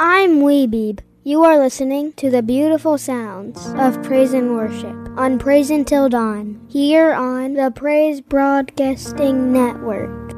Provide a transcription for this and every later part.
I'm Weebeeb. You are listening to the beautiful sounds of praise and worship on Praise Until Dawn here on the Praise Broadcasting Network.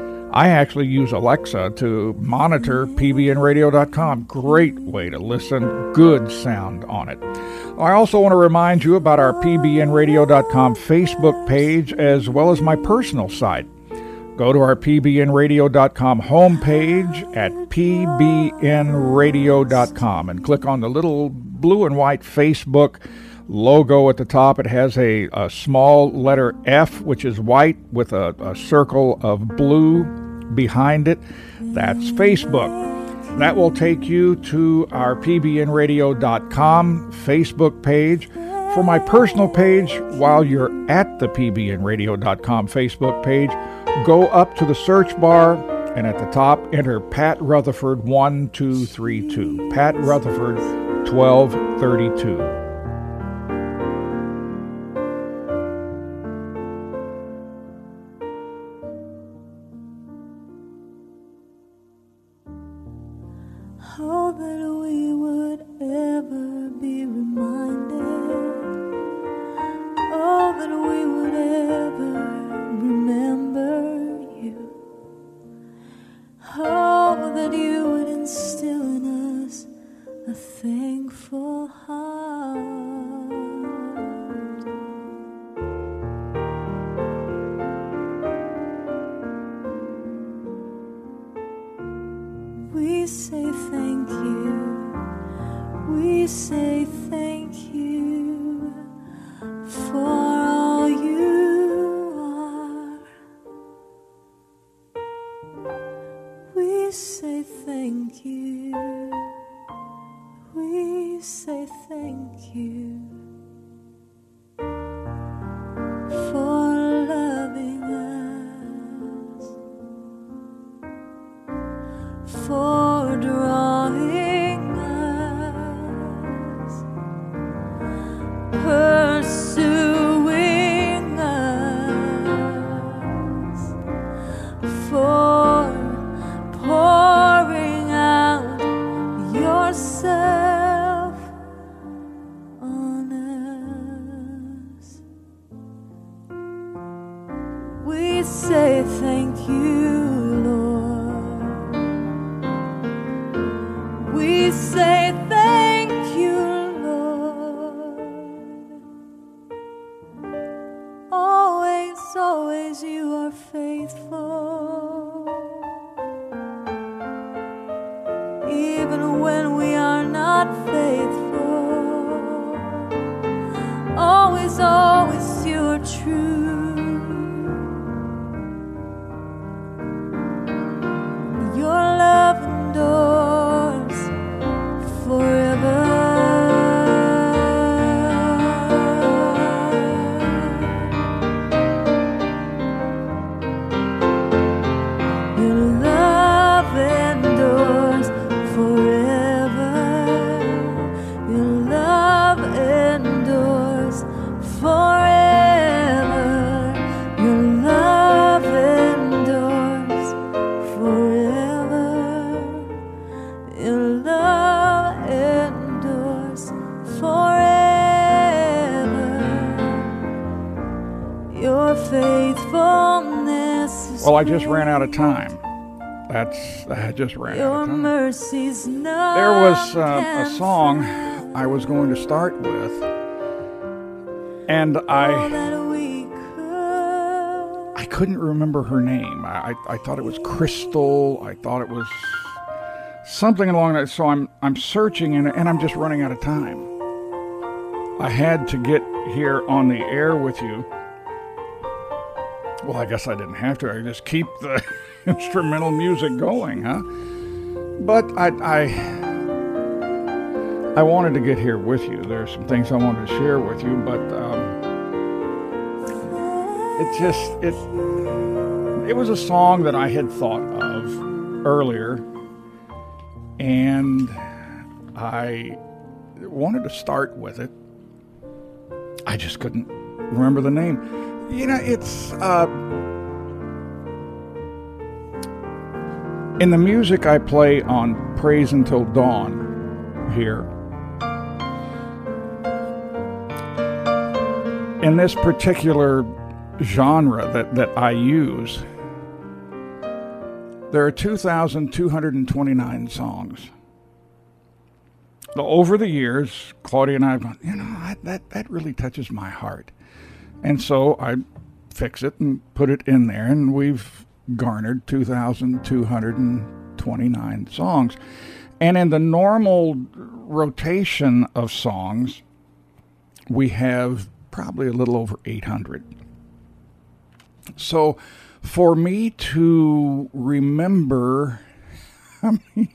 I actually use Alexa to monitor pbnradio.com. Great way to listen, good sound on it. I also want to remind you about our pbnradio.com Facebook page as well as my personal site. Go to our pbnradio.com homepage at pbnradio.com and click on the little blue and white Facebook logo at the top. It has a, a small letter F, which is white with a, a circle of blue behind it. That's Facebook. That will take you to our pbnradio.com Facebook page. For my personal page, while you're at the pbnradio.com Facebook page, go up to the search bar and at the top enter Pat Rutherford 1232. Pat Rutherford 1232. I just ran out of time. That's I just ran out Your of time. mercies There was uh, a song I was going to start with, and I I couldn't remember her name. I, I, I thought it was Crystal. I thought it was something along that. So I'm I'm searching and, and I'm just running out of time. I had to get here on the air with you. Well, I guess I didn't have to. I just keep the instrumental music going, huh? But I, I I wanted to get here with you. There's some things I wanted to share with you, but um, it just it it was a song that I had thought of earlier, and I wanted to start with it. I just couldn't remember the name. You know, it's uh, in the music I play on Praise Until Dawn here. In this particular genre that, that I use, there are 2,229 songs. Over the years, Claudia and I have gone, you know, that, that really touches my heart. And so I fix it and put it in there, and we've garnered 2,229 songs. And in the normal rotation of songs, we have probably a little over 800. So for me to remember, I mean,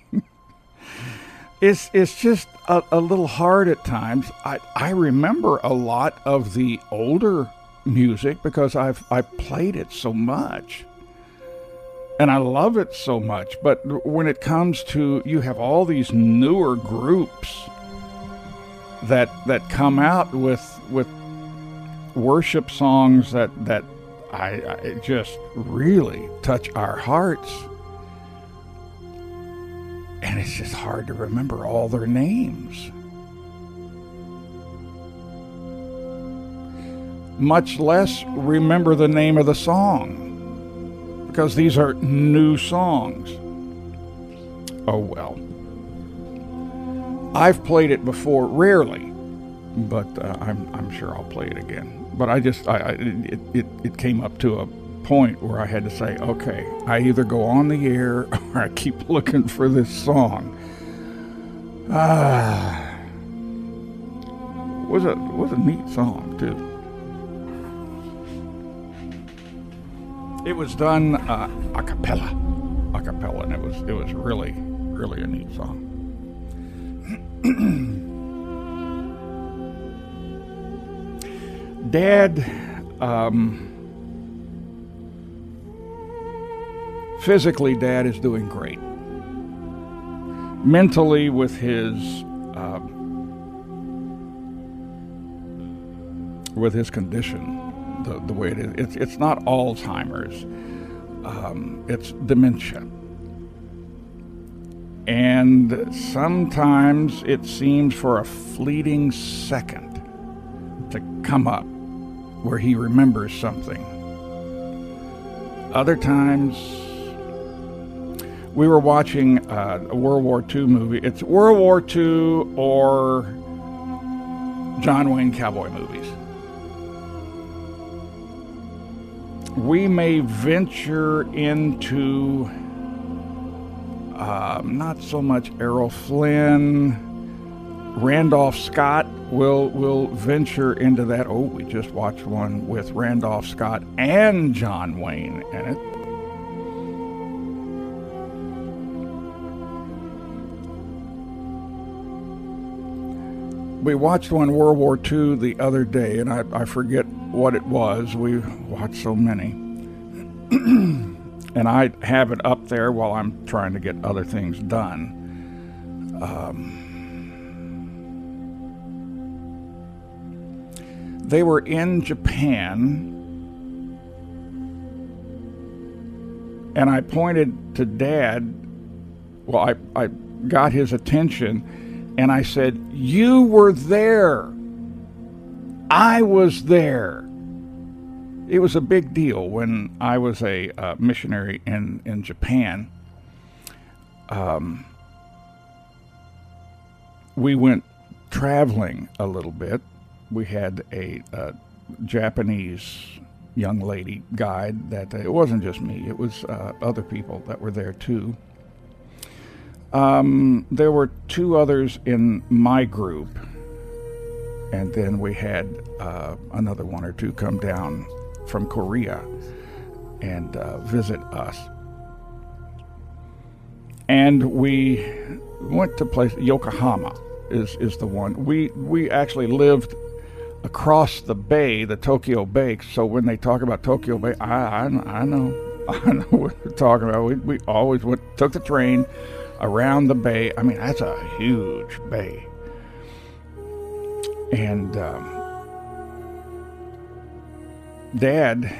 it's, it's just a, a little hard at times. I, I remember a lot of the older music because I've, I've played it so much and I love it so much. But when it comes to you have all these newer groups that that come out with with worship songs that that I, I just really touch our hearts, and it's just hard to remember all their names. Much less remember the name of the song because these are new songs. Oh well. I've played it before, rarely, but uh, I'm, I'm sure I'll play it again. But I just, I, I, it, it, it came up to a point where I had to say, okay, I either go on the air or I keep looking for this song. Ah, was a was a neat song too. It was done uh, a cappella, a cappella, and it was it was really really a neat song. Dad, um, physically, Dad is doing great. Mentally, with his um, with his condition, the, the way it is, it's it's not Alzheimer's, um, it's dementia. And sometimes it seems for a fleeting second to come up where he remembers something. Other times, we were watching uh, a World War II movie. It's World War II or John Wayne cowboy movies. We may venture into um, not so much Errol Flynn, Randolph Scott will will venture into that. Oh, we just watched one with Randolph Scott and John Wayne in it. We watched one World War II the other day, and I, I forget what it was. We watched so many. and I have it up there while I'm trying to get other things done. Um, they were in Japan, and I pointed to Dad. Well, I, I got his attention, and I said, You were there. I was there. It was a big deal when I was a uh, missionary in, in Japan. Um, we went traveling a little bit. We had a, uh Japanese young lady guide that uh, it wasn't just me, it was uh, other people that were there too. Um, there were two others in my group, and then we had uh, another one or two come down from Korea and uh, visit us. And we went to place Yokohama is is the one. We we actually lived across the bay, the Tokyo Bay. So when they talk about Tokyo Bay, I I, I know I know what they're talking about. We we always went took the train around the bay. I mean that's a huge bay, and um, Dad.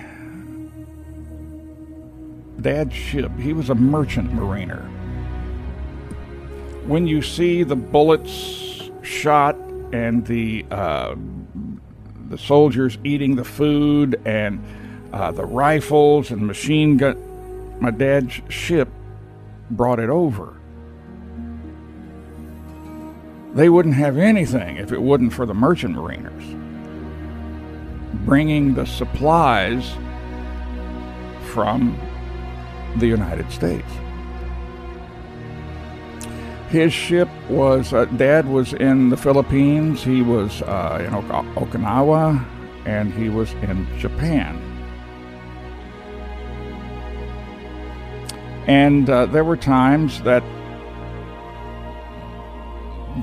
Dad's ship, he was a merchant mariner when you see the bullets shot and the uh, the soldiers eating the food and uh, the rifles and machine gun, my dad's ship brought it over. They wouldn't have anything if it wasn't for the merchant mariners bringing the supplies from the United States. His ship was uh, dad was in the philippines he was uh, in okinawa and he was in japan. And uh, there were times that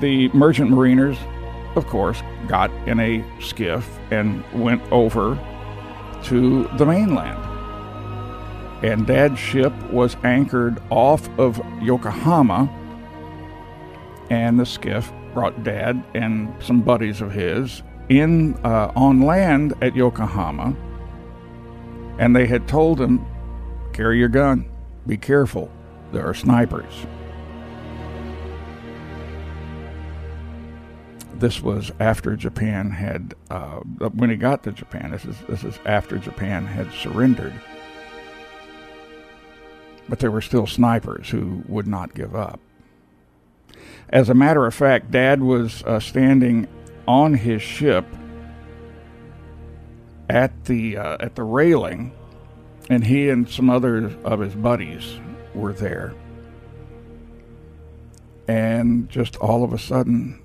the merchant mariners of course got in a skiff and went over to the mainland and dad's ship was anchored off of yokohama and the skiff brought Dad and some buddies of his in uh, on land at Yokohama, and they had told him, "Carry your gun. Be careful. There are snipers." This was after Japan had, uh, when he got to Japan. This is this is after Japan had surrendered, but there were still snipers who would not give up. As a matter of fact, Dad was uh, standing on his ship at the uh, at the railing, and he and some other of his buddies were there. And just all of a sudden,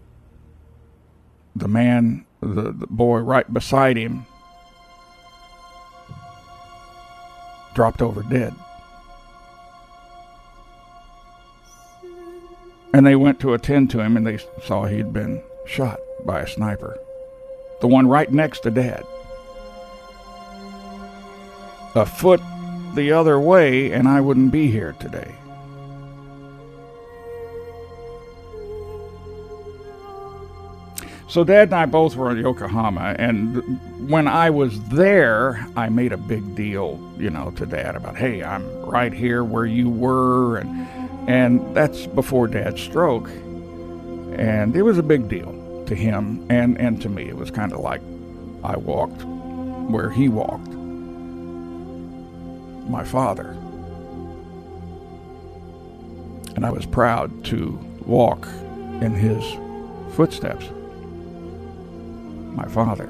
the man, the, the boy right beside him, dropped over dead. And they went to attend to him and they saw he'd been shot by a sniper. The one right next to Dad. A foot the other way, and I wouldn't be here today. So Dad and I both were in Yokohama, and when I was there, I made a big deal, you know, to Dad about, hey, I'm right here where you were, and and that's before Dad's stroke. And it was a big deal to him and, and to me. It was kind of like I walked where he walked, my father. And I was proud to walk in his footsteps, my father.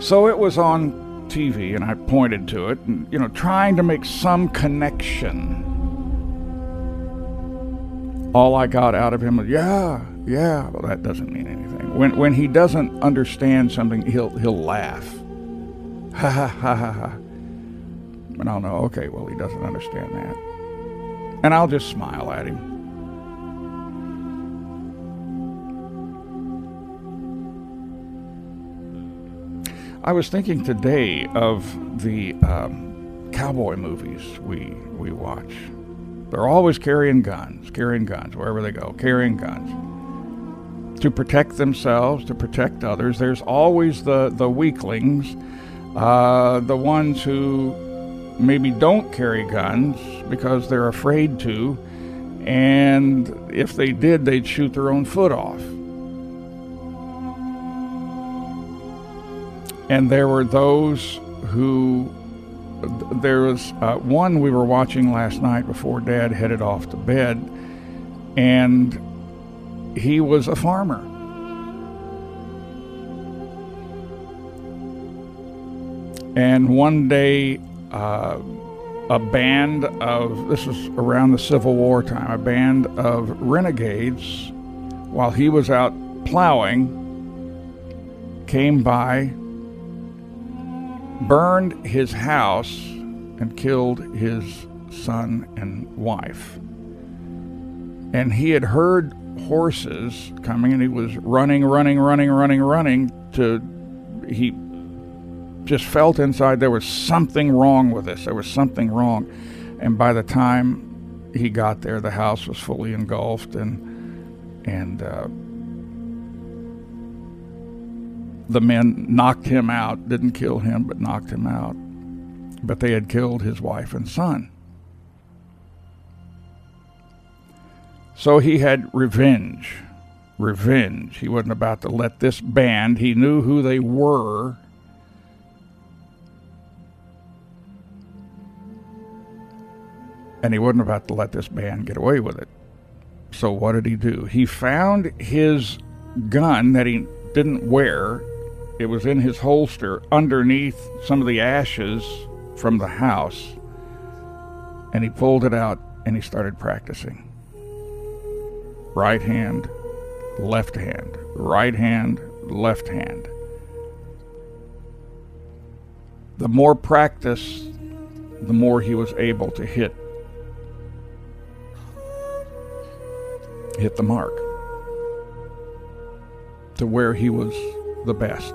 So it was on TV and I pointed to it, and, you know, trying to make some connection. All I got out of him was, yeah, yeah. Well, that doesn't mean anything. When, when he doesn't understand something, he'll, he'll laugh. Ha ha ha ha ha. And I'll know, okay, well, he doesn't understand that. And I'll just smile at him. I was thinking today of the um, cowboy movies we we watch, They're always carrying guns, carrying guns wherever they go, carrying guns to protect themselves, to protect others. There's always the the weaklings, uh, the ones who maybe don't carry guns because they're afraid to, and if they did, they'd shoot their own foot off. And there were those who there was uh, one we were watching last night before Dad headed off to bed, and he was a farmer. And one day, uh, a band of, this was around the Civil War time, a band of renegades, while he was out plowing, came by, burned his house, and killed his son and wife. And he had heard horses coming and he was running, running, running, running, running to he just felt inside there was something wrong with this. There was something wrong. And by the time he got there, the house was fully engulfed and and uh, the men knocked him out, didn't kill him, but knocked him out. But they had killed his wife and son. So he had revenge. Revenge. He wasn't about to let this band, he knew who they were. And he wasn't about to let this band get away with it. So what did he do? He found his gun that he didn't wear. It was in his holster underneath some of the ashes from the house. And he pulled it out and he started practicing right hand, left hand, right hand, left hand. The more practice, the more he was able to hit hit the mark to where he was the best.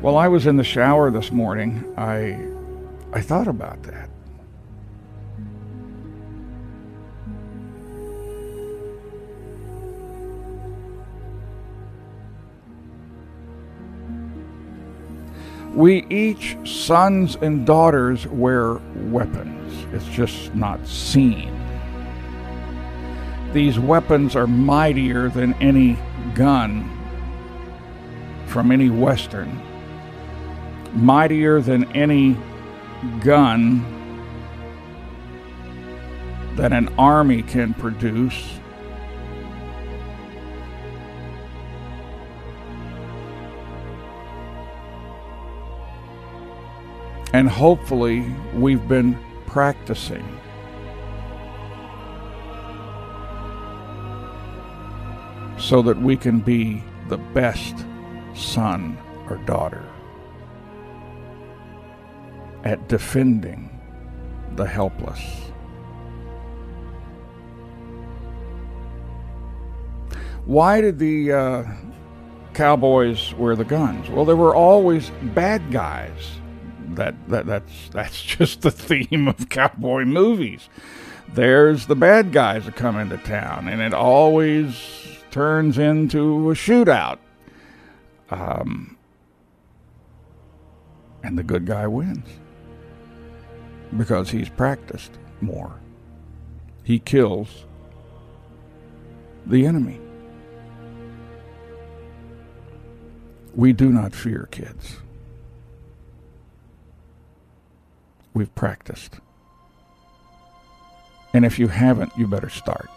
While I was in the shower this morning, I I thought about that. We each, sons and daughters, wear weapons. It's just not seen. These weapons are mightier than any gun from any Western, mightier than any gun that an army can produce. And hopefully, we've been practicing. So that we can be the best son or daughter at defending the helpless. Why did the uh, cowboys wear the guns? Well, there were always bad guys that, that that's that's just the theme of cowboy movies. There's the bad guys that come into town, and it always turns into a shootout. Um, and the good guy wins because he's practiced more. He kills the enemy. We do not fear kids. We've practiced. And if you haven't, you better start.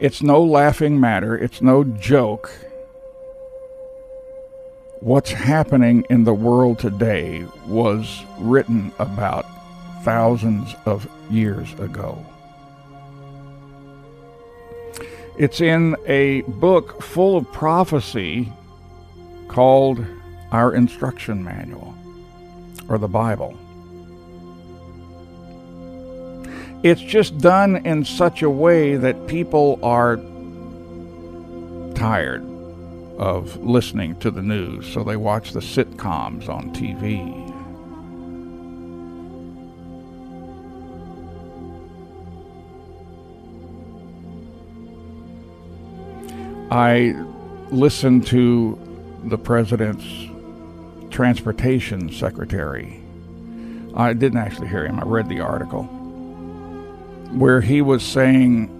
It's no laughing matter, it's no joke. What's happening in the world today was written about thousands of years ago. It's in a book full of prophecy called our instruction manual or the Bible. it's just done in such a way that people are tired of listening to the news, so they watch the sitcoms on TV. I listened to the president's transportation secretary. I didn't actually hear him, I read the article where he was saying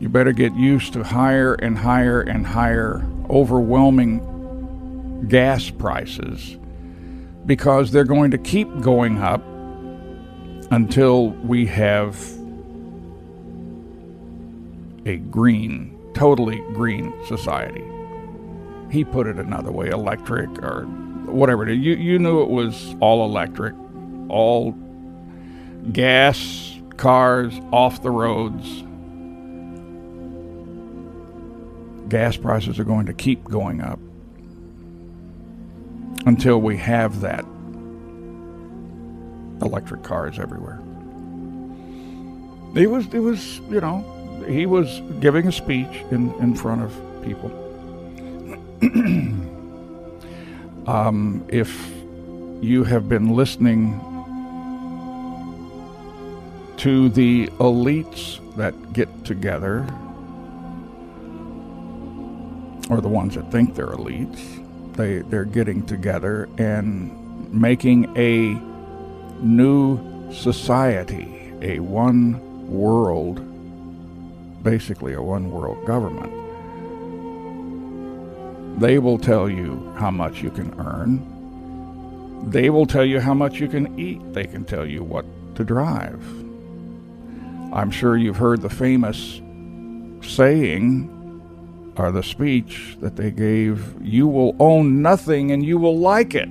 you better get used to higher and higher and higher overwhelming gas prices because they're going to keep going up until we have a green, totally green society. He put it another way, electric or whatever. You you knew it was all electric, all gas cars off the roads. Gas prices are going to keep going up until we have that electric cars everywhere. It was, it was, you know, he was giving a speech in, in front of people. um, if you have been listening to the elites that get together, or the ones that think they're elites, they, they're getting together and making a new society, a one world, basically a one world government. They will tell you how much you can earn. They will tell you how much you can eat. They can tell you what to drive. I'm sure you've heard the famous saying or the speech that they gave You will own nothing and you will like it.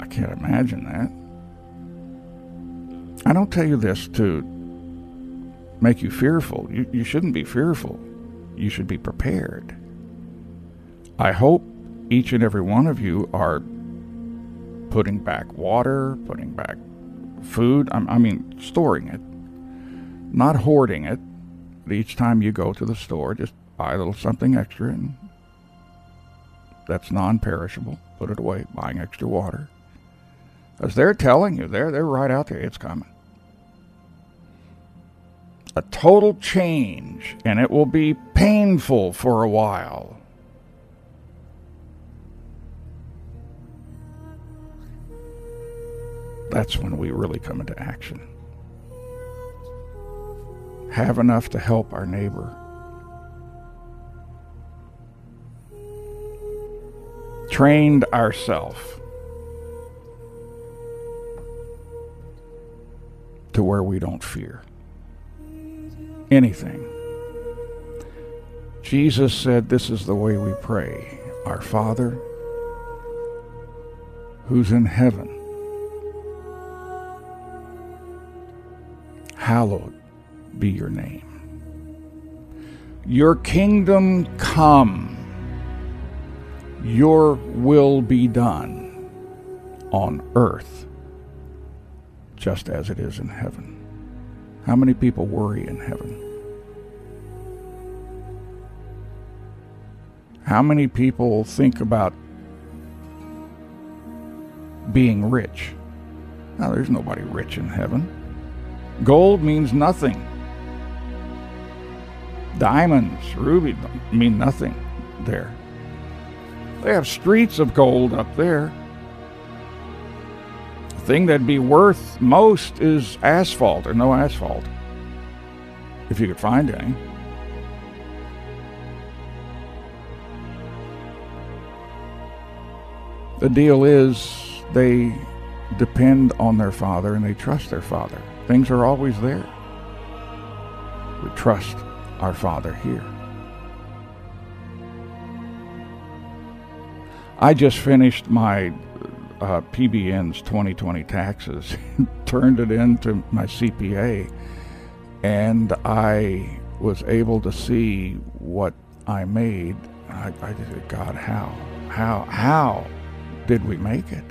I can't imagine that. I don't tell you this to make you fearful. You, you shouldn't be fearful. You should be prepared. I hope each and every one of you are putting back water, putting back food, I mean, storing it, not hoarding it. Each time you go to the store, just buy a little something extra, and that's non perishable. Put it away, buying extra water. Because they're telling you, they're, they're right out there, it's coming. A total change, and it will be painful for a while. that's when we really come into action. Have enough to help our neighbor. Trained ourselves to where we don't fear anything. Jesus said, This is the way we pray Our Father, who's in heaven hallowed be your name. Your kingdom come, your will be done on earth just as it is in heaven. How many people worry in heaven? How many people think about being rich? Now, there's nobody rich in heaven. Gold means nothing. Diamonds, rubies mean nothing there. They have streets of gold up there. The thing that'd be worth most is asphalt or no asphalt, if you could find any. The deal is they depend on their father and they trust their father. Things are always there. We trust our Father here. I just finished my uh, PBN's 2020 taxes, turned it into my CPA, and I was able to see what I made. I, I said, God, how? How? How did we make it?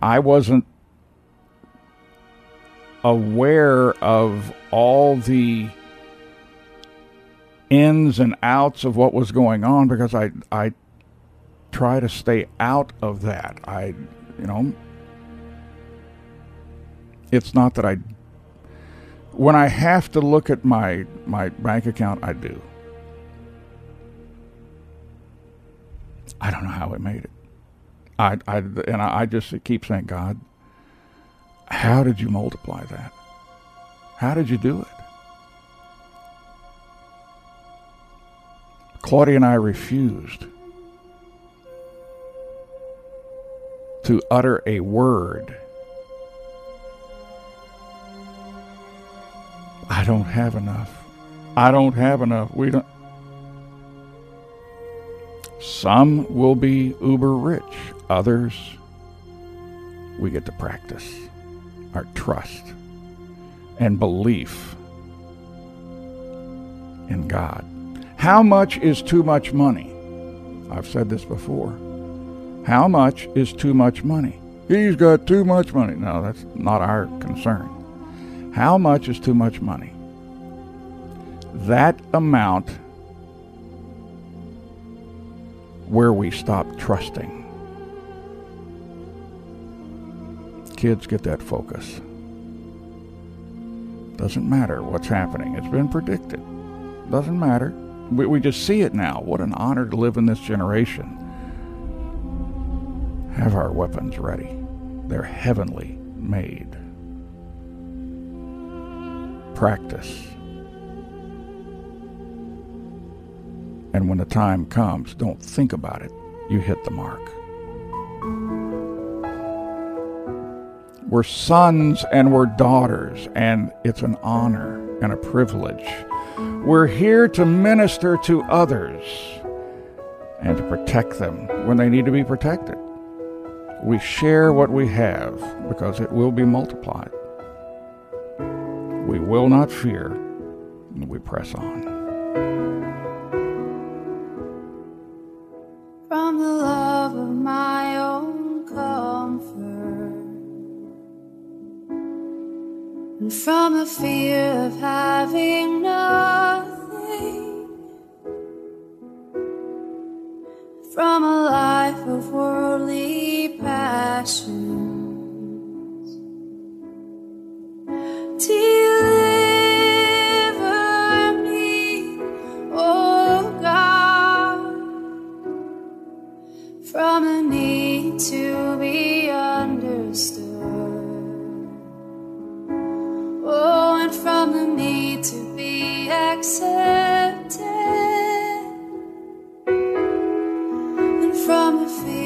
I wasn't aware of all the ins and outs of what was going on because I I try to stay out of that. I you know it's not that I when I have to look at my my bank account I do. I don't know how I made it. I, I and I, I just keep saying, God, how did you multiply that? How did you do it? Claudia and I refused to utter a word. I don't have enough. I don't have enough. We don't. Some will be uber rich, others, we get to practice our trust and belief in God. How much is too much money? I've said this before. How much is too much money? He's got too much money. No, that's not our concern. How much is too much money? That amount where we stop trusting. Kids get that focus. Doesn't matter what's happening. It's been predicted. Doesn't matter. We, we just see it now. What an honor to live in this generation. Have our weapons ready. They're heavenly made. Practice. And when the time comes, don't think about it. You hit the mark. We're sons and we're daughters, and it's an honor and a privilege. We're here to minister to others and to protect them when they need to be protected. We share what we have because it will be multiplied. We will not fear, and we press on. from the love of my own comfort and from a fear of having nothing from a life of worldly passions deliver me oh God from a need to be understood. Oh, and from the need to be accepted, and from the fear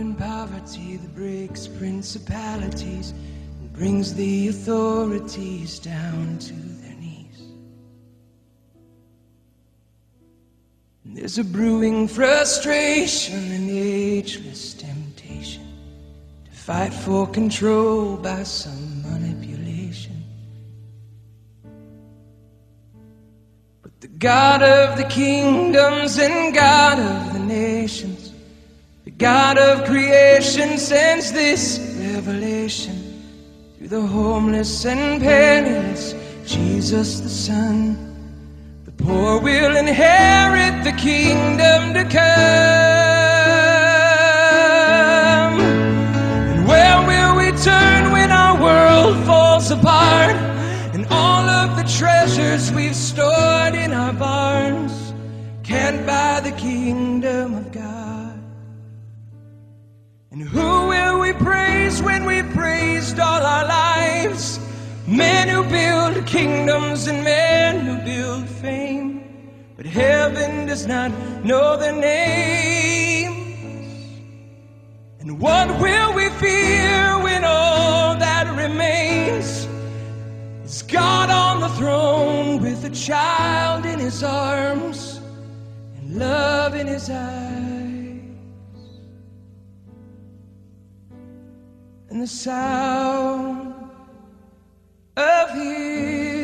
in poverty that breaks principalities and brings the authorities down to their knees. And there's a brewing frustration and ageless temptation to fight for control by some manipulation. But the God of the kingdoms and God of the nations, God of creation sends this revelation to the homeless and penniless, Jesus the Son. The poor will inherit the kingdom to come. And where will we turn when our world falls apart? And all of the treasures we've stored in our barns can't buy the kingdom. And who will we praise when we praised all our lives? Men who build kingdoms and men who build fame. But heaven does not know their names. And what will we fear when all that remains is God on the throne with a child in his arms? And love in his eyes and the sound of his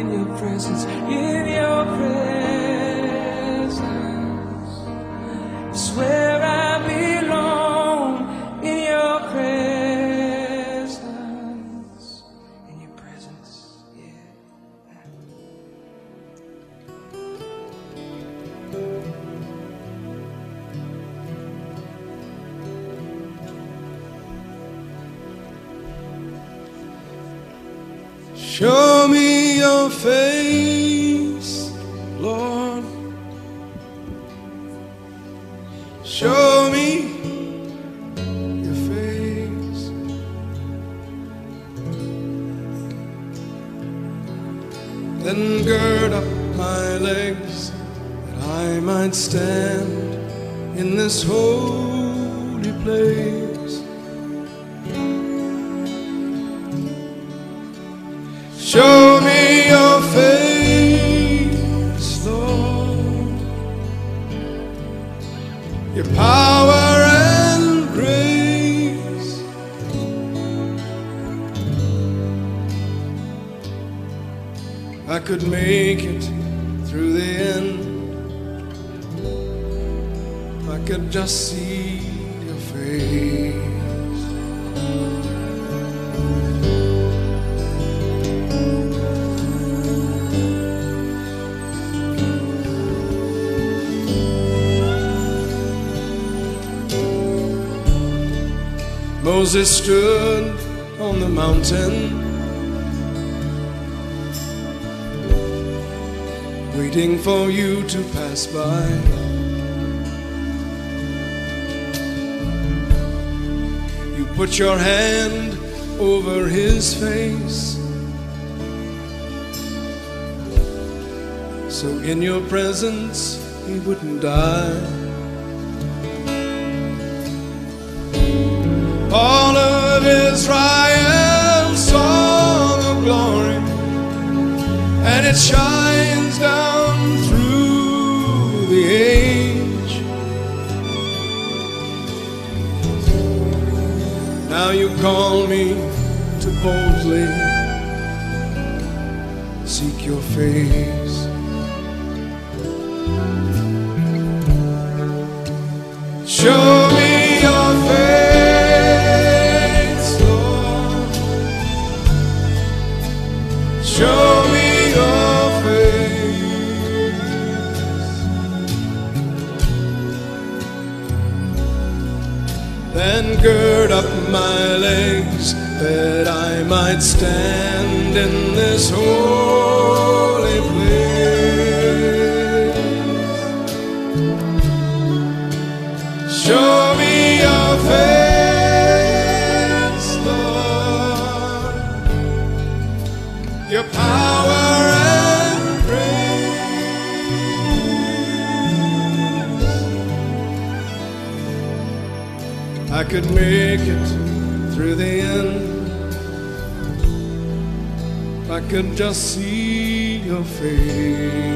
in your presence, in your presence. Moses stood on the mountain waiting for you to pass by. You put your hand over his face. So in your presence he wouldn't die. Of Israel saw the glory, and it shines down through the age. Now you call me to boldly seek your face. Gird up my legs that I might stand in this holy place. Show could make it through the end. if I could just see your face.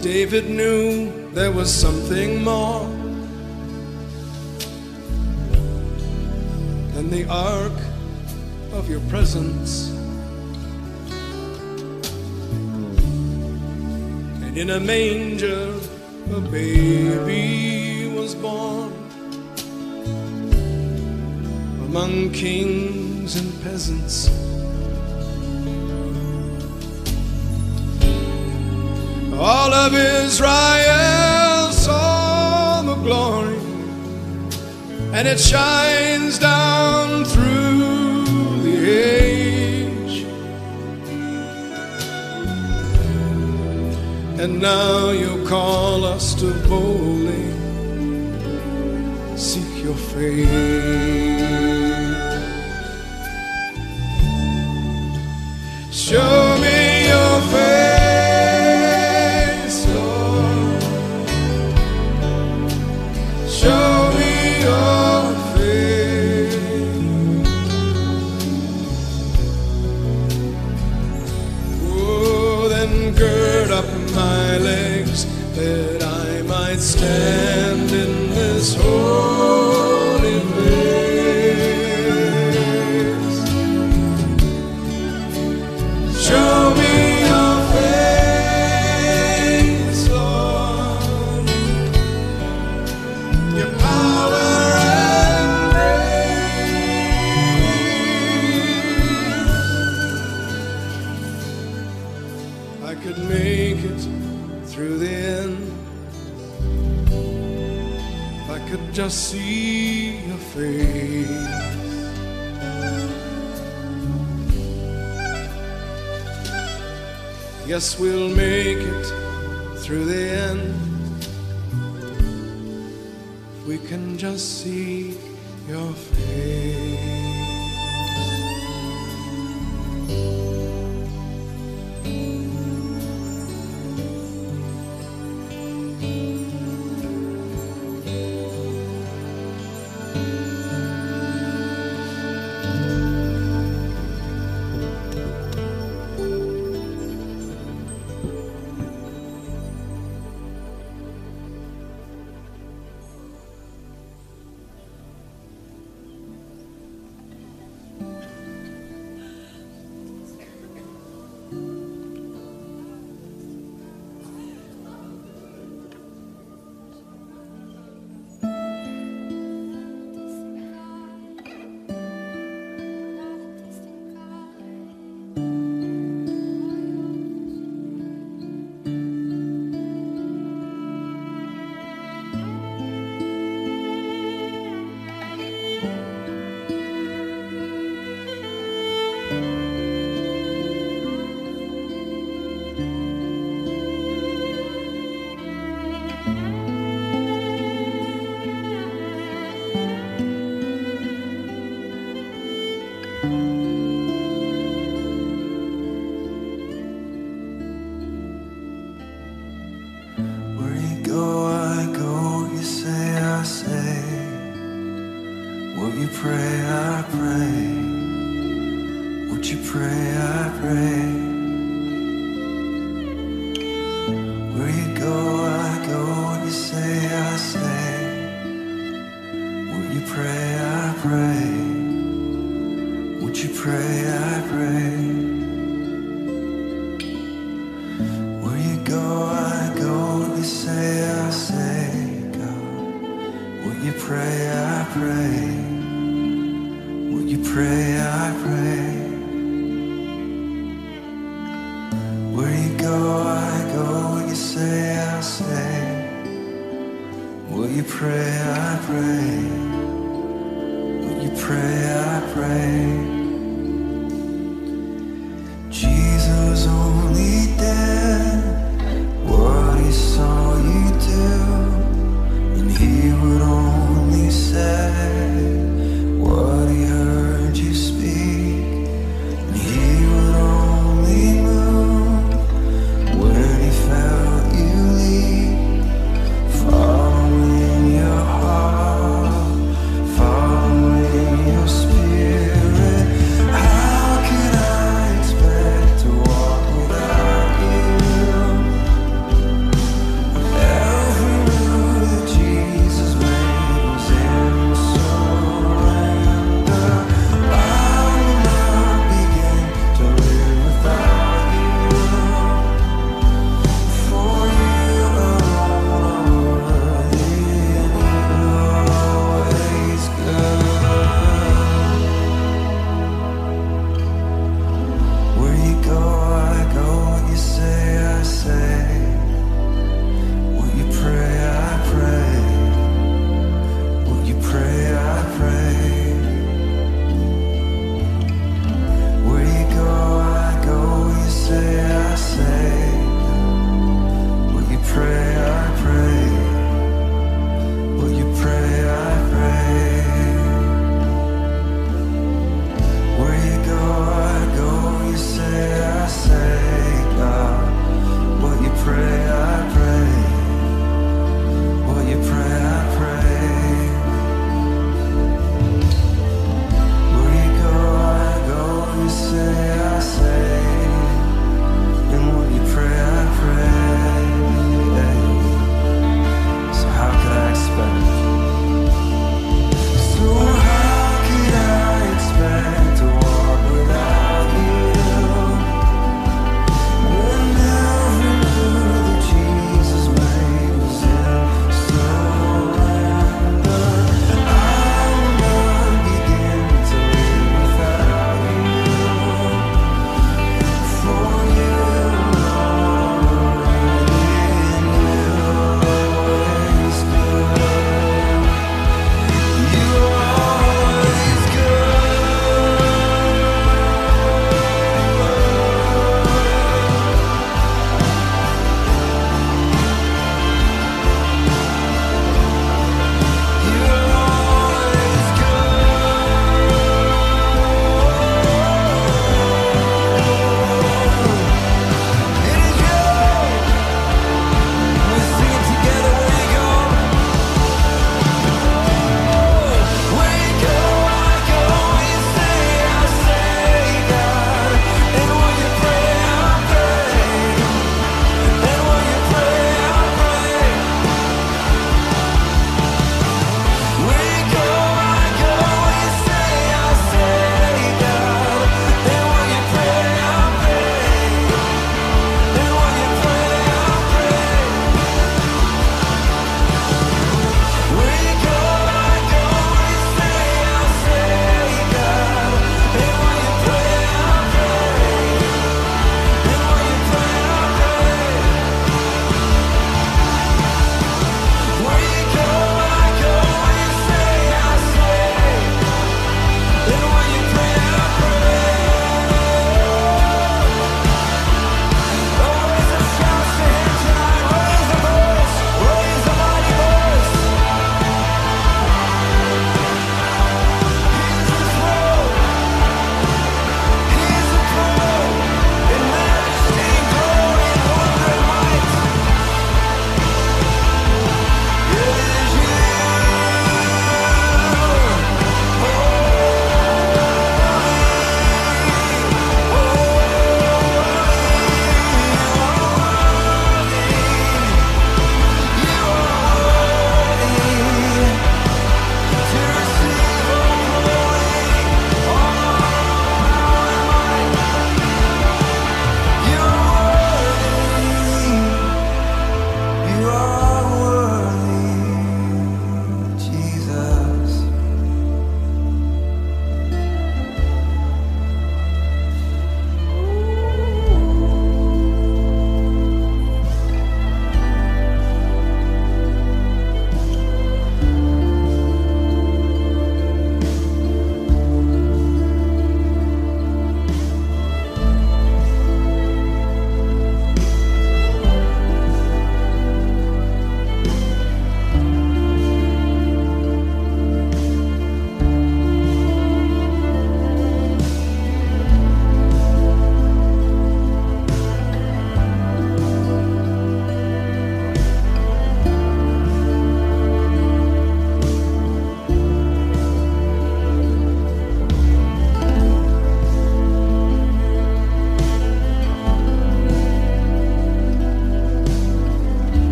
David knew there was something more the ark of your presence. And in a manger, a baby was born among kings and peasants. All of Israel saw the glory, and it shines down through the age. And now you call us to boldly seek your face. Show me might Yes, we'll make it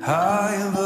high above.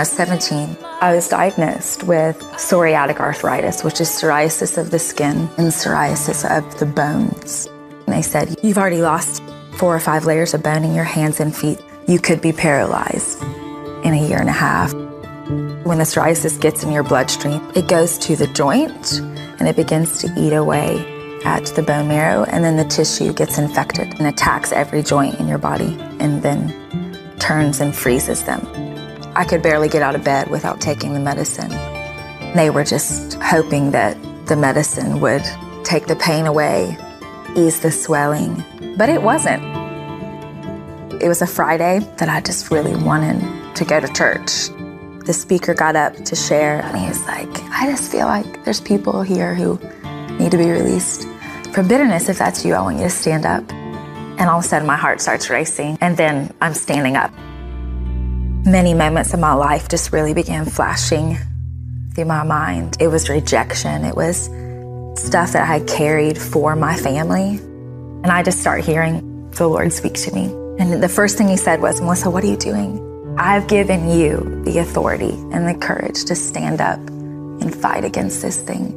I was 17, I was diagnosed with psoriatic arthritis, which is psoriasis of the skin and psoriasis of the bones. And they said, You've already lost four or five layers of bone in your hands and feet. You could be paralyzed in a year and a half. When the psoriasis gets in your bloodstream, it goes to the joint and it begins to eat away at the bone marrow, and then the tissue gets infected and attacks every joint in your body and then turns and freezes them. I could barely get out of bed without taking the medicine. They were just hoping that the medicine would take the pain away, ease the swelling, but it wasn't. It was a Friday that I just really wanted to go to church. The speaker got up to share, and he was like, I just feel like there's people here who need to be released from bitterness. If that's you, I want you to stand up. And all of a sudden, my heart starts racing, and then I'm standing up. Many moments of my life just really began flashing through my mind. It was rejection, it was stuff that I had carried for my family. And I just start hearing the Lord speak to me. And the first thing he said was, Melissa, what are you doing? I've given you the authority and the courage to stand up and fight against this thing.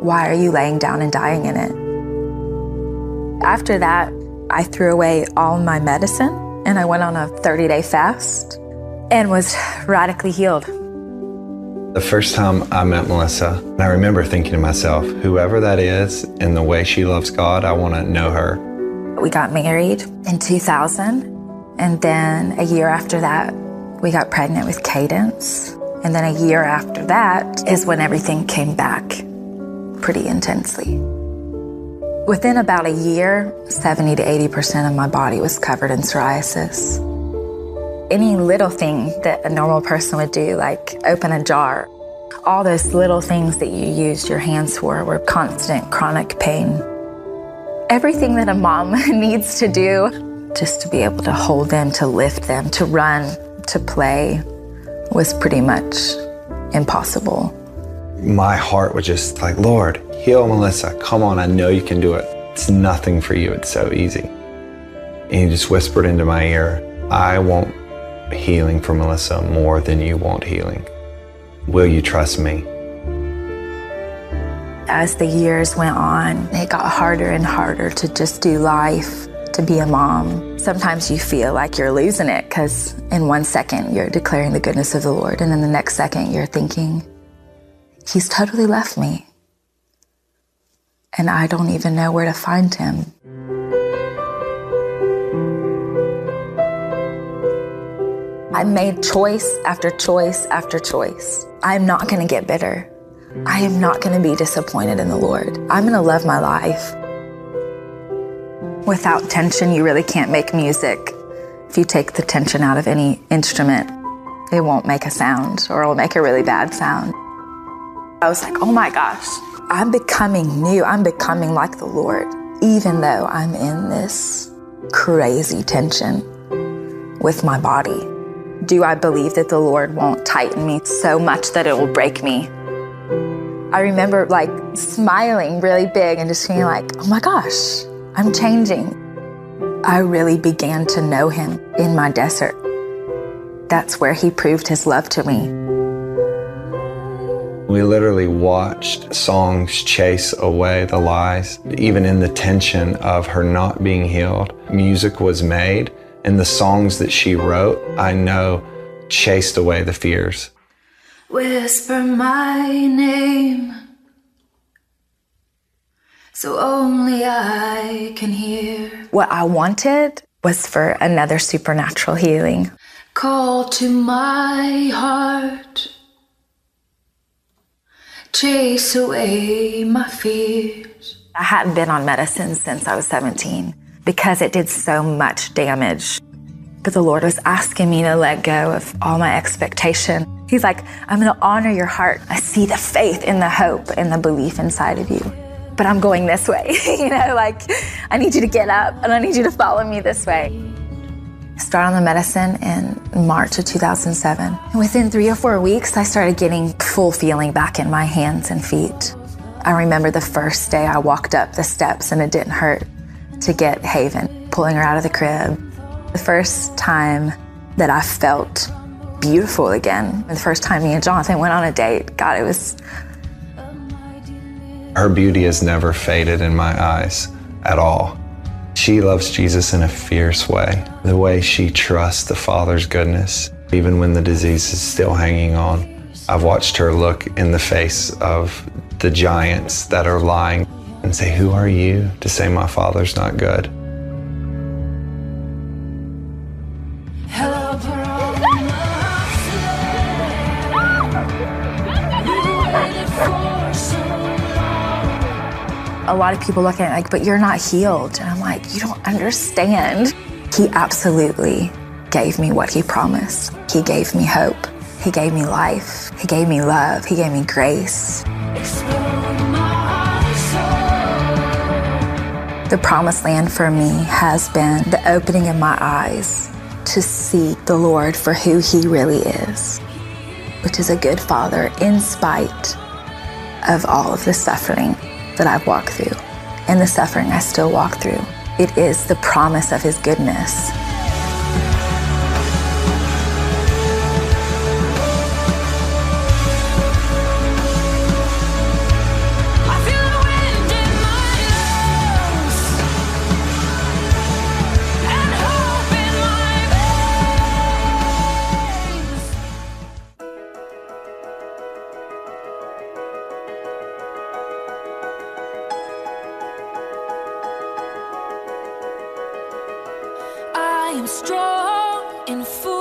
Why are you laying down and dying in it? After that, I threw away all my medicine and I went on a 30 day fast and was radically healed. The first time I met Melissa, I remember thinking to myself, whoever that is and the way she loves God, I want to know her. We got married in 2000, and then a year after that, we got pregnant with Cadence. And then a year after that is when everything came back pretty intensely. Within about a year, 70 to 80% of my body was covered in psoriasis. Any little thing that a normal person would do, like open a jar, all those little things that you used your hands for were constant chronic pain. Everything that a mom needs to do just to be able to hold them, to lift them, to run, to play was pretty much impossible. My heart was just like, Lord, heal Melissa. Come on, I know you can do it. It's nothing for you, it's so easy. And he just whispered into my ear, I want healing for Melissa more than you want healing. Will you trust me? As the years went on, it got harder and harder to just do life, to be a mom. Sometimes you feel like you're losing it because in one second you're declaring the goodness of the Lord, and then the next second you're thinking, He's totally left me. And I don't even know where to find Him. I made choice after choice after choice. I'm not going to get bitter. I am not going to be disappointed in the Lord. I'm going to love my life. Without tension, you really can't make music. If you take the tension out of any instrument, it won't make a sound or it'll make a really bad sound. I was like, oh my gosh, I'm becoming new. I'm becoming like the Lord, even though I'm in this crazy tension with my body. Do I believe that the Lord won't tighten me so much that it will break me? I remember like smiling really big and just being like, oh my gosh, I'm changing. I really began to know him in my desert. That's where he proved his love to me. We literally watched songs chase away the lies. Even in the tension of her not being healed, music was made, and the songs that she wrote, I know, chased away the fears. Whisper my name so only I can hear. What I wanted was for another supernatural healing. Call to my heart, chase away my fears. I hadn't been on medicine since I was 17 because it did so much damage. But the Lord was asking me to let go of all my expectation. He's like, I'm going to honor your heart. I see the faith and the hope and the belief inside of you. But I'm going this way. you know, like, I need you to get up and I need you to follow me this way. Started on the medicine in March of 2007. And within three or four weeks, I started getting full feeling back in my hands and feet. I remember the first day I walked up the steps and it didn't hurt. To get Haven, pulling her out of the crib. The first time that I felt beautiful again, the first time me and Jonathan went on a date, God, it was. Her beauty has never faded in my eyes at all. She loves Jesus in a fierce way, the way she trusts the Father's goodness, even when the disease is still hanging on. I've watched her look in the face of the giants that are lying and say, Who are you to say my Father's not good? A lot of people look at it like, but you're not healed. And I'm like, you don't understand. He absolutely gave me what he promised. He gave me hope. He gave me life. He gave me love. He gave me grace. The promised land for me has been the opening of my eyes to see the Lord for who he really is, which is a good father in spite of all of the suffering that I've walked through and the suffering I still walk through. It is the promise of his goodness. I am strong and full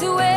the wind.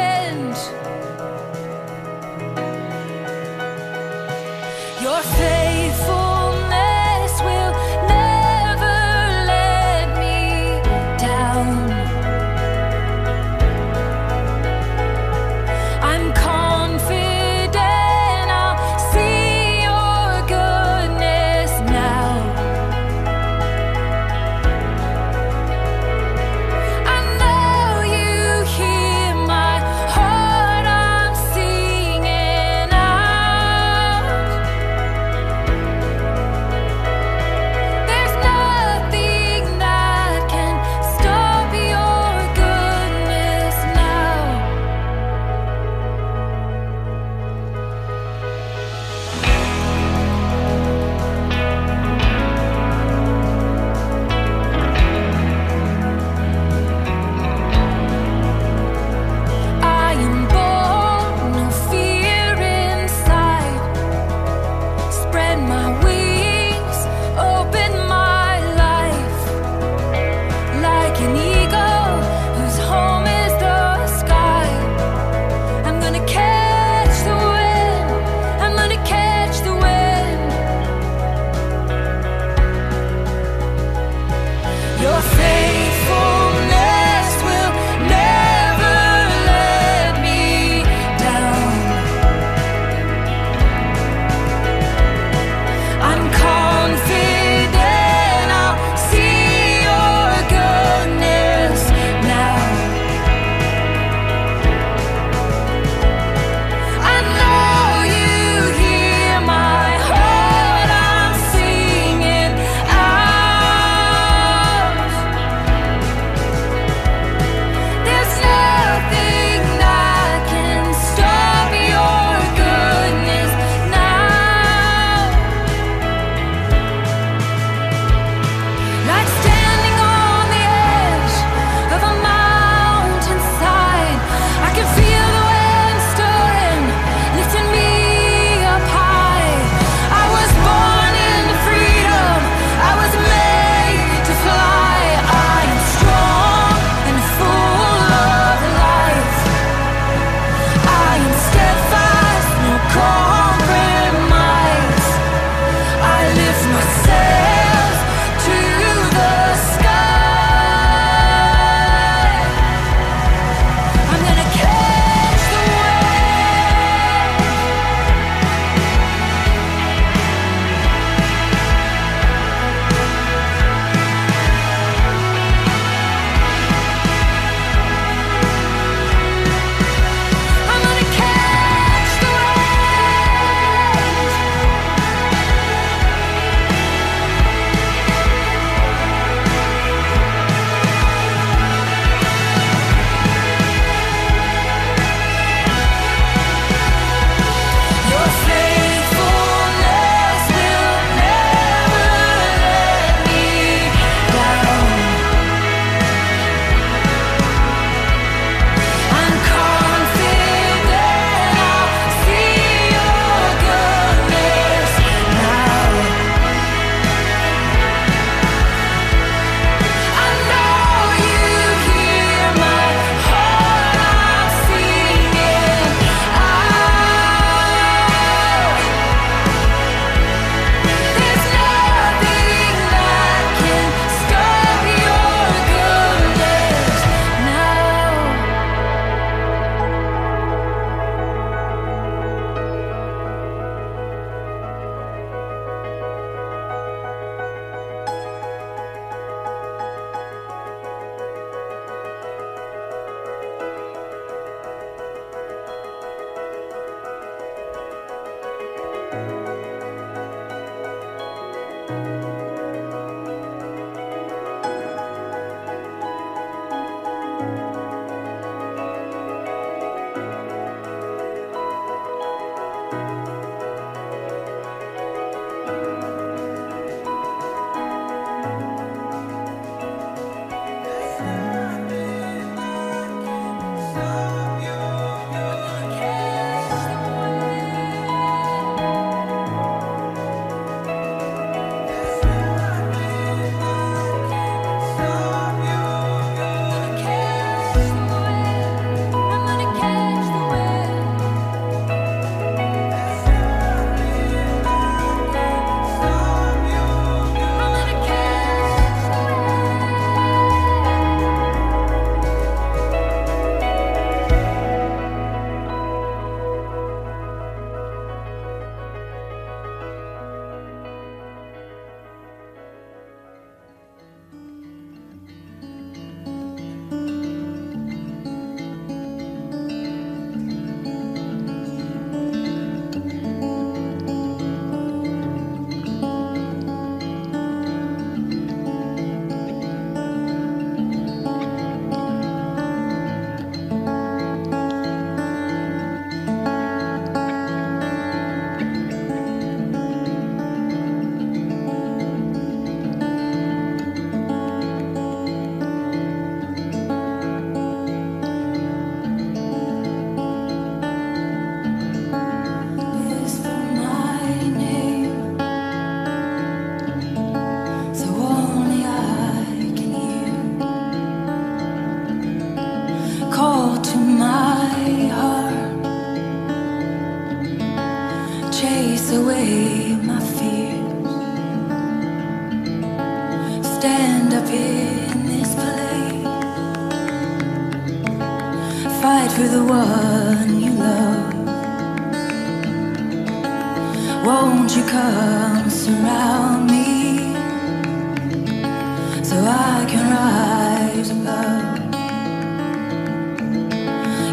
Can rise above?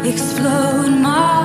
Explode my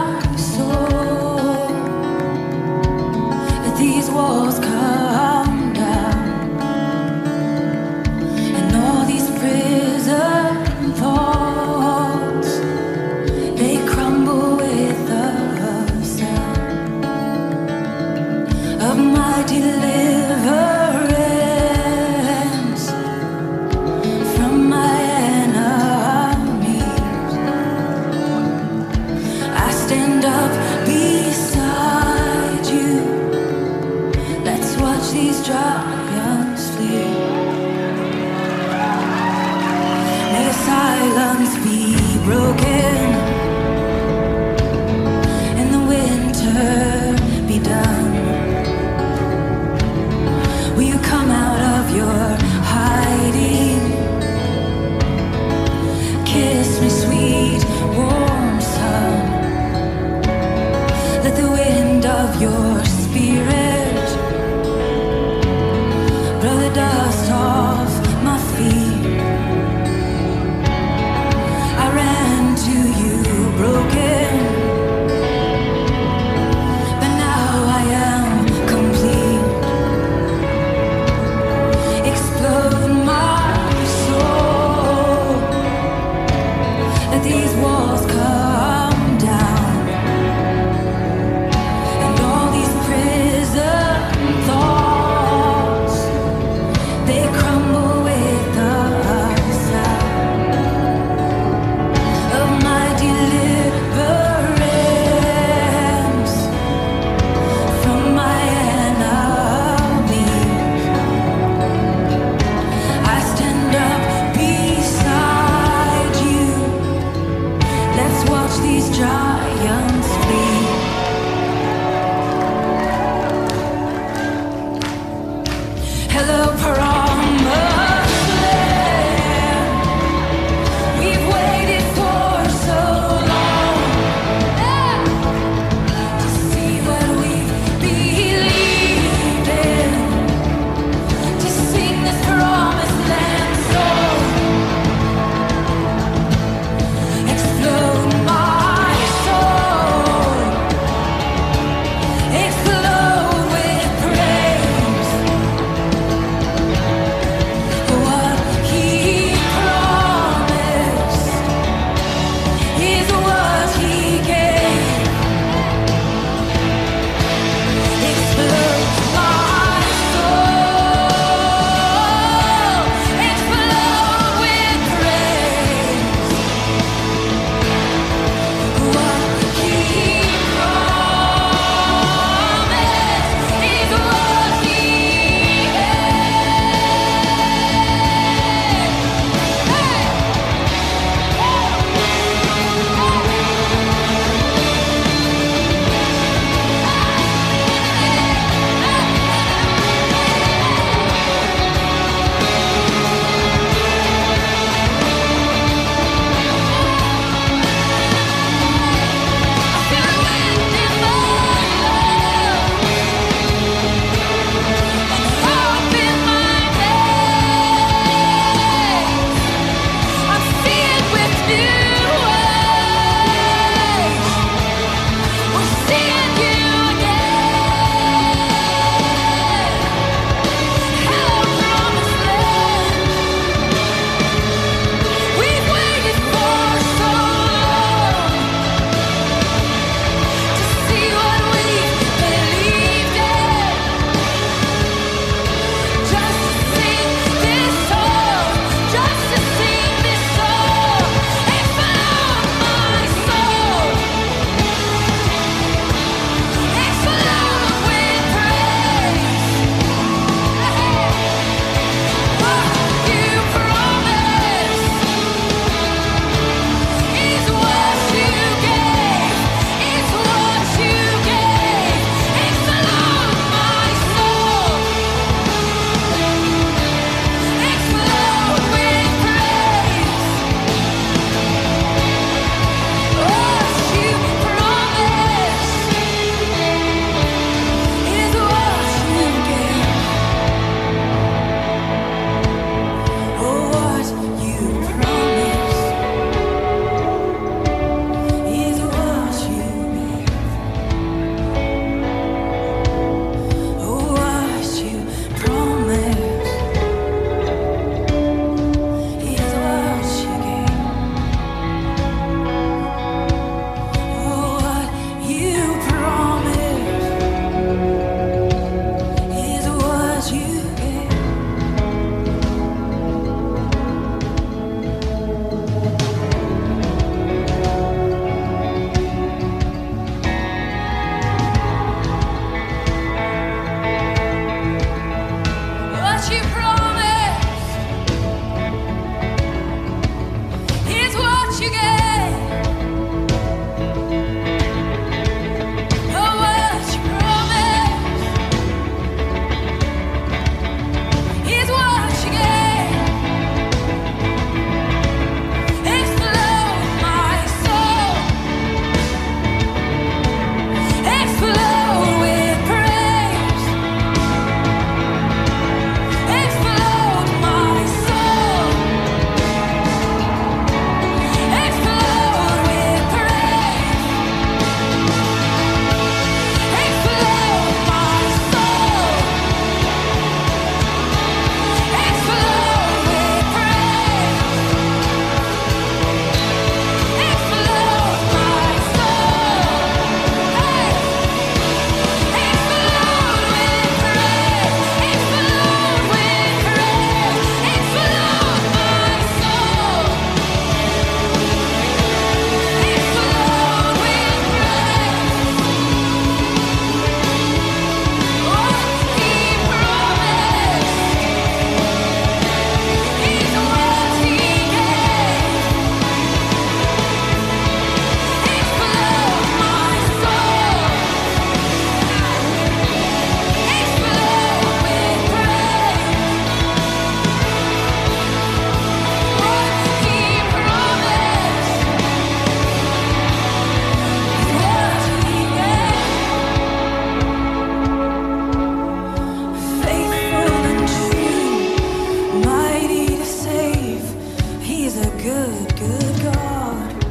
good, good God.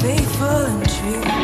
Faithful and true.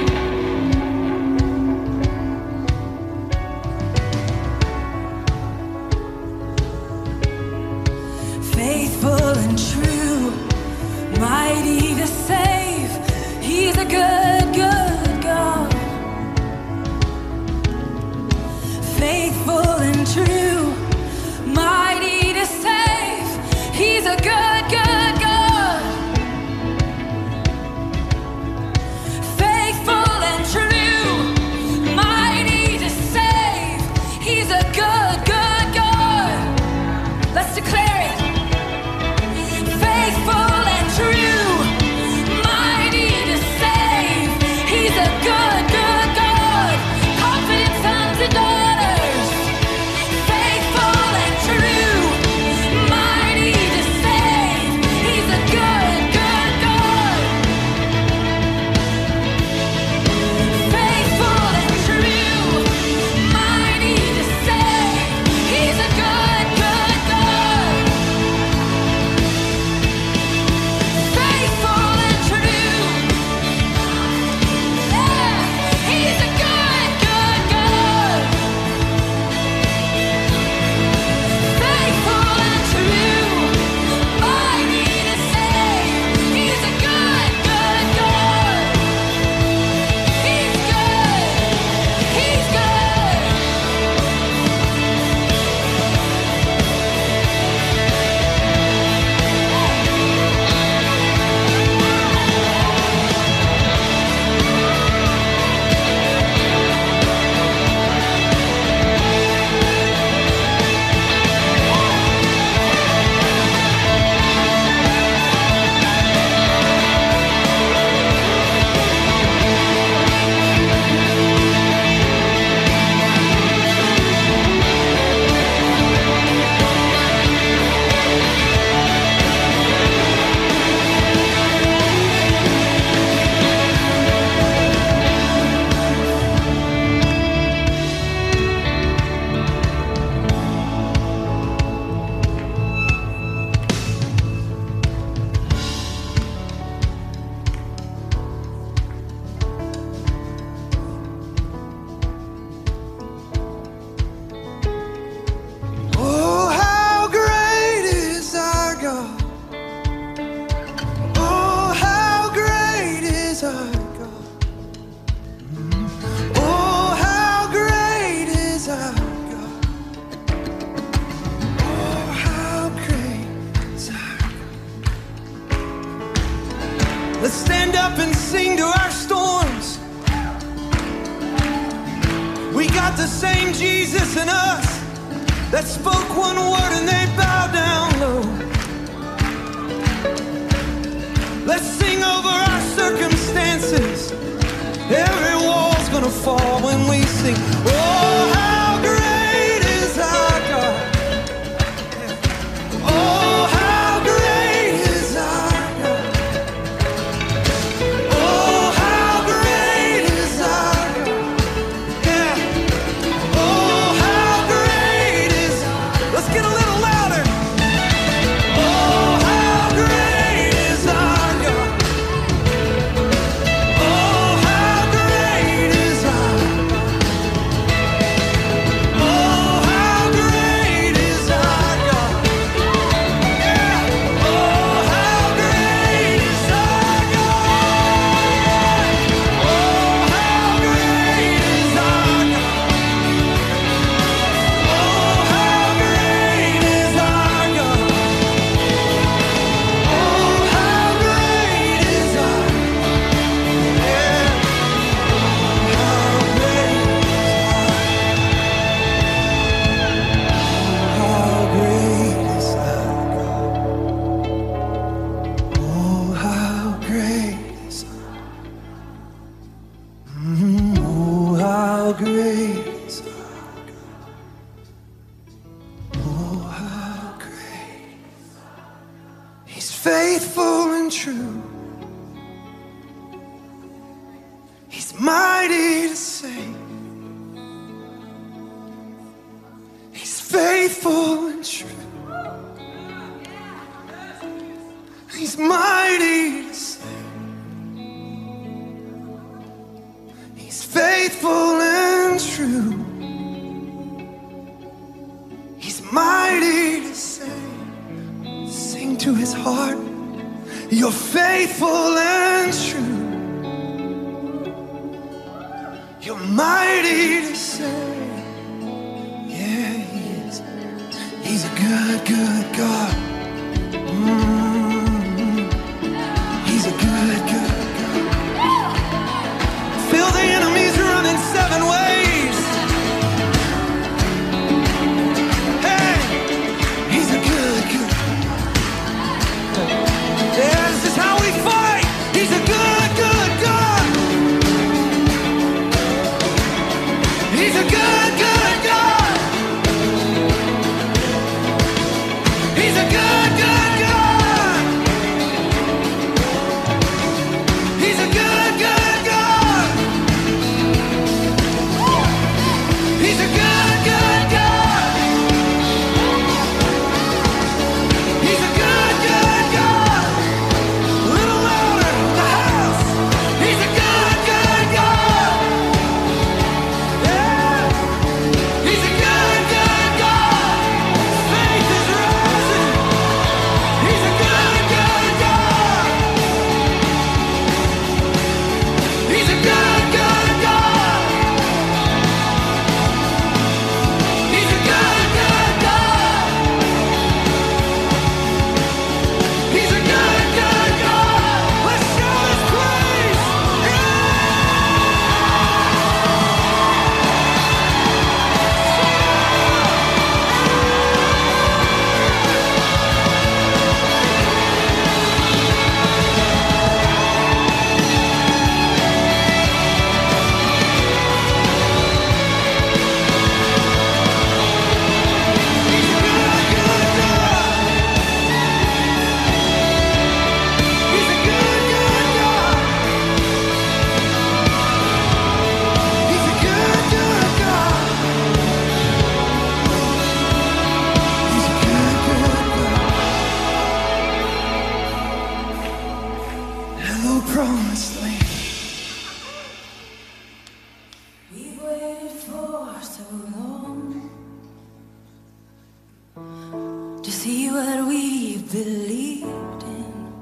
to see what we believed in,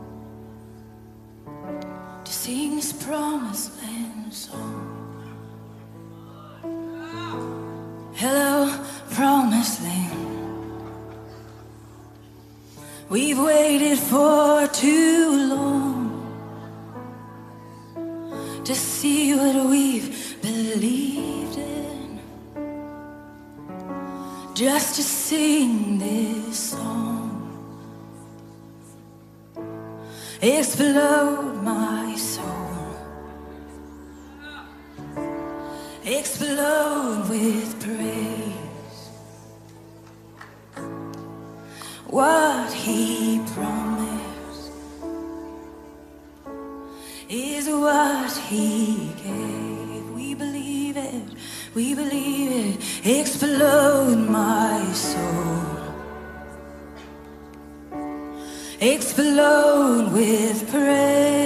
to sing this promised land song. Hello, promised land. We've waited for too long to see what we've believed in, just to see. Explode my soul. Explode with praise. What he promised is what he gave. We believe it. We believe it. Explode my soul. blown with praise.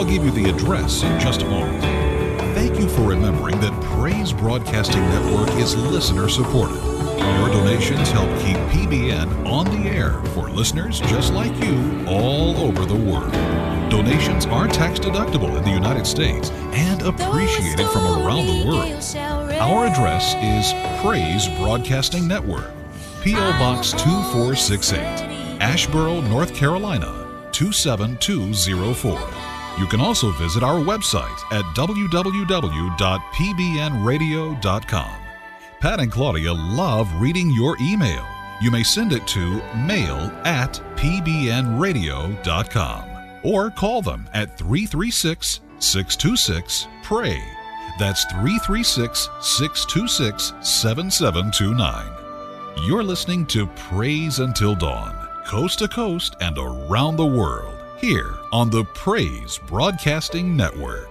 I'll give you the address in just a moment. Thank you for remembering that Praise Broadcasting Network is listener supported. Your donations help keep PBN on the air for listeners just like you all over the world. Donations are tax deductible in the United States and appreciated from around the world. Our address is Praise Broadcasting Network, P.O. Box 2468, Asheboro, North Carolina 27204. You can also visit our website at www.pbnradio.com. Pat and Claudia love reading your email. You may send it to mail at pbnradio.com or call them at 336 626 PRAY. That's 336 626 7729. You're listening to Praise Until Dawn, coast to coast and around the world, here on the Praise Broadcasting Network.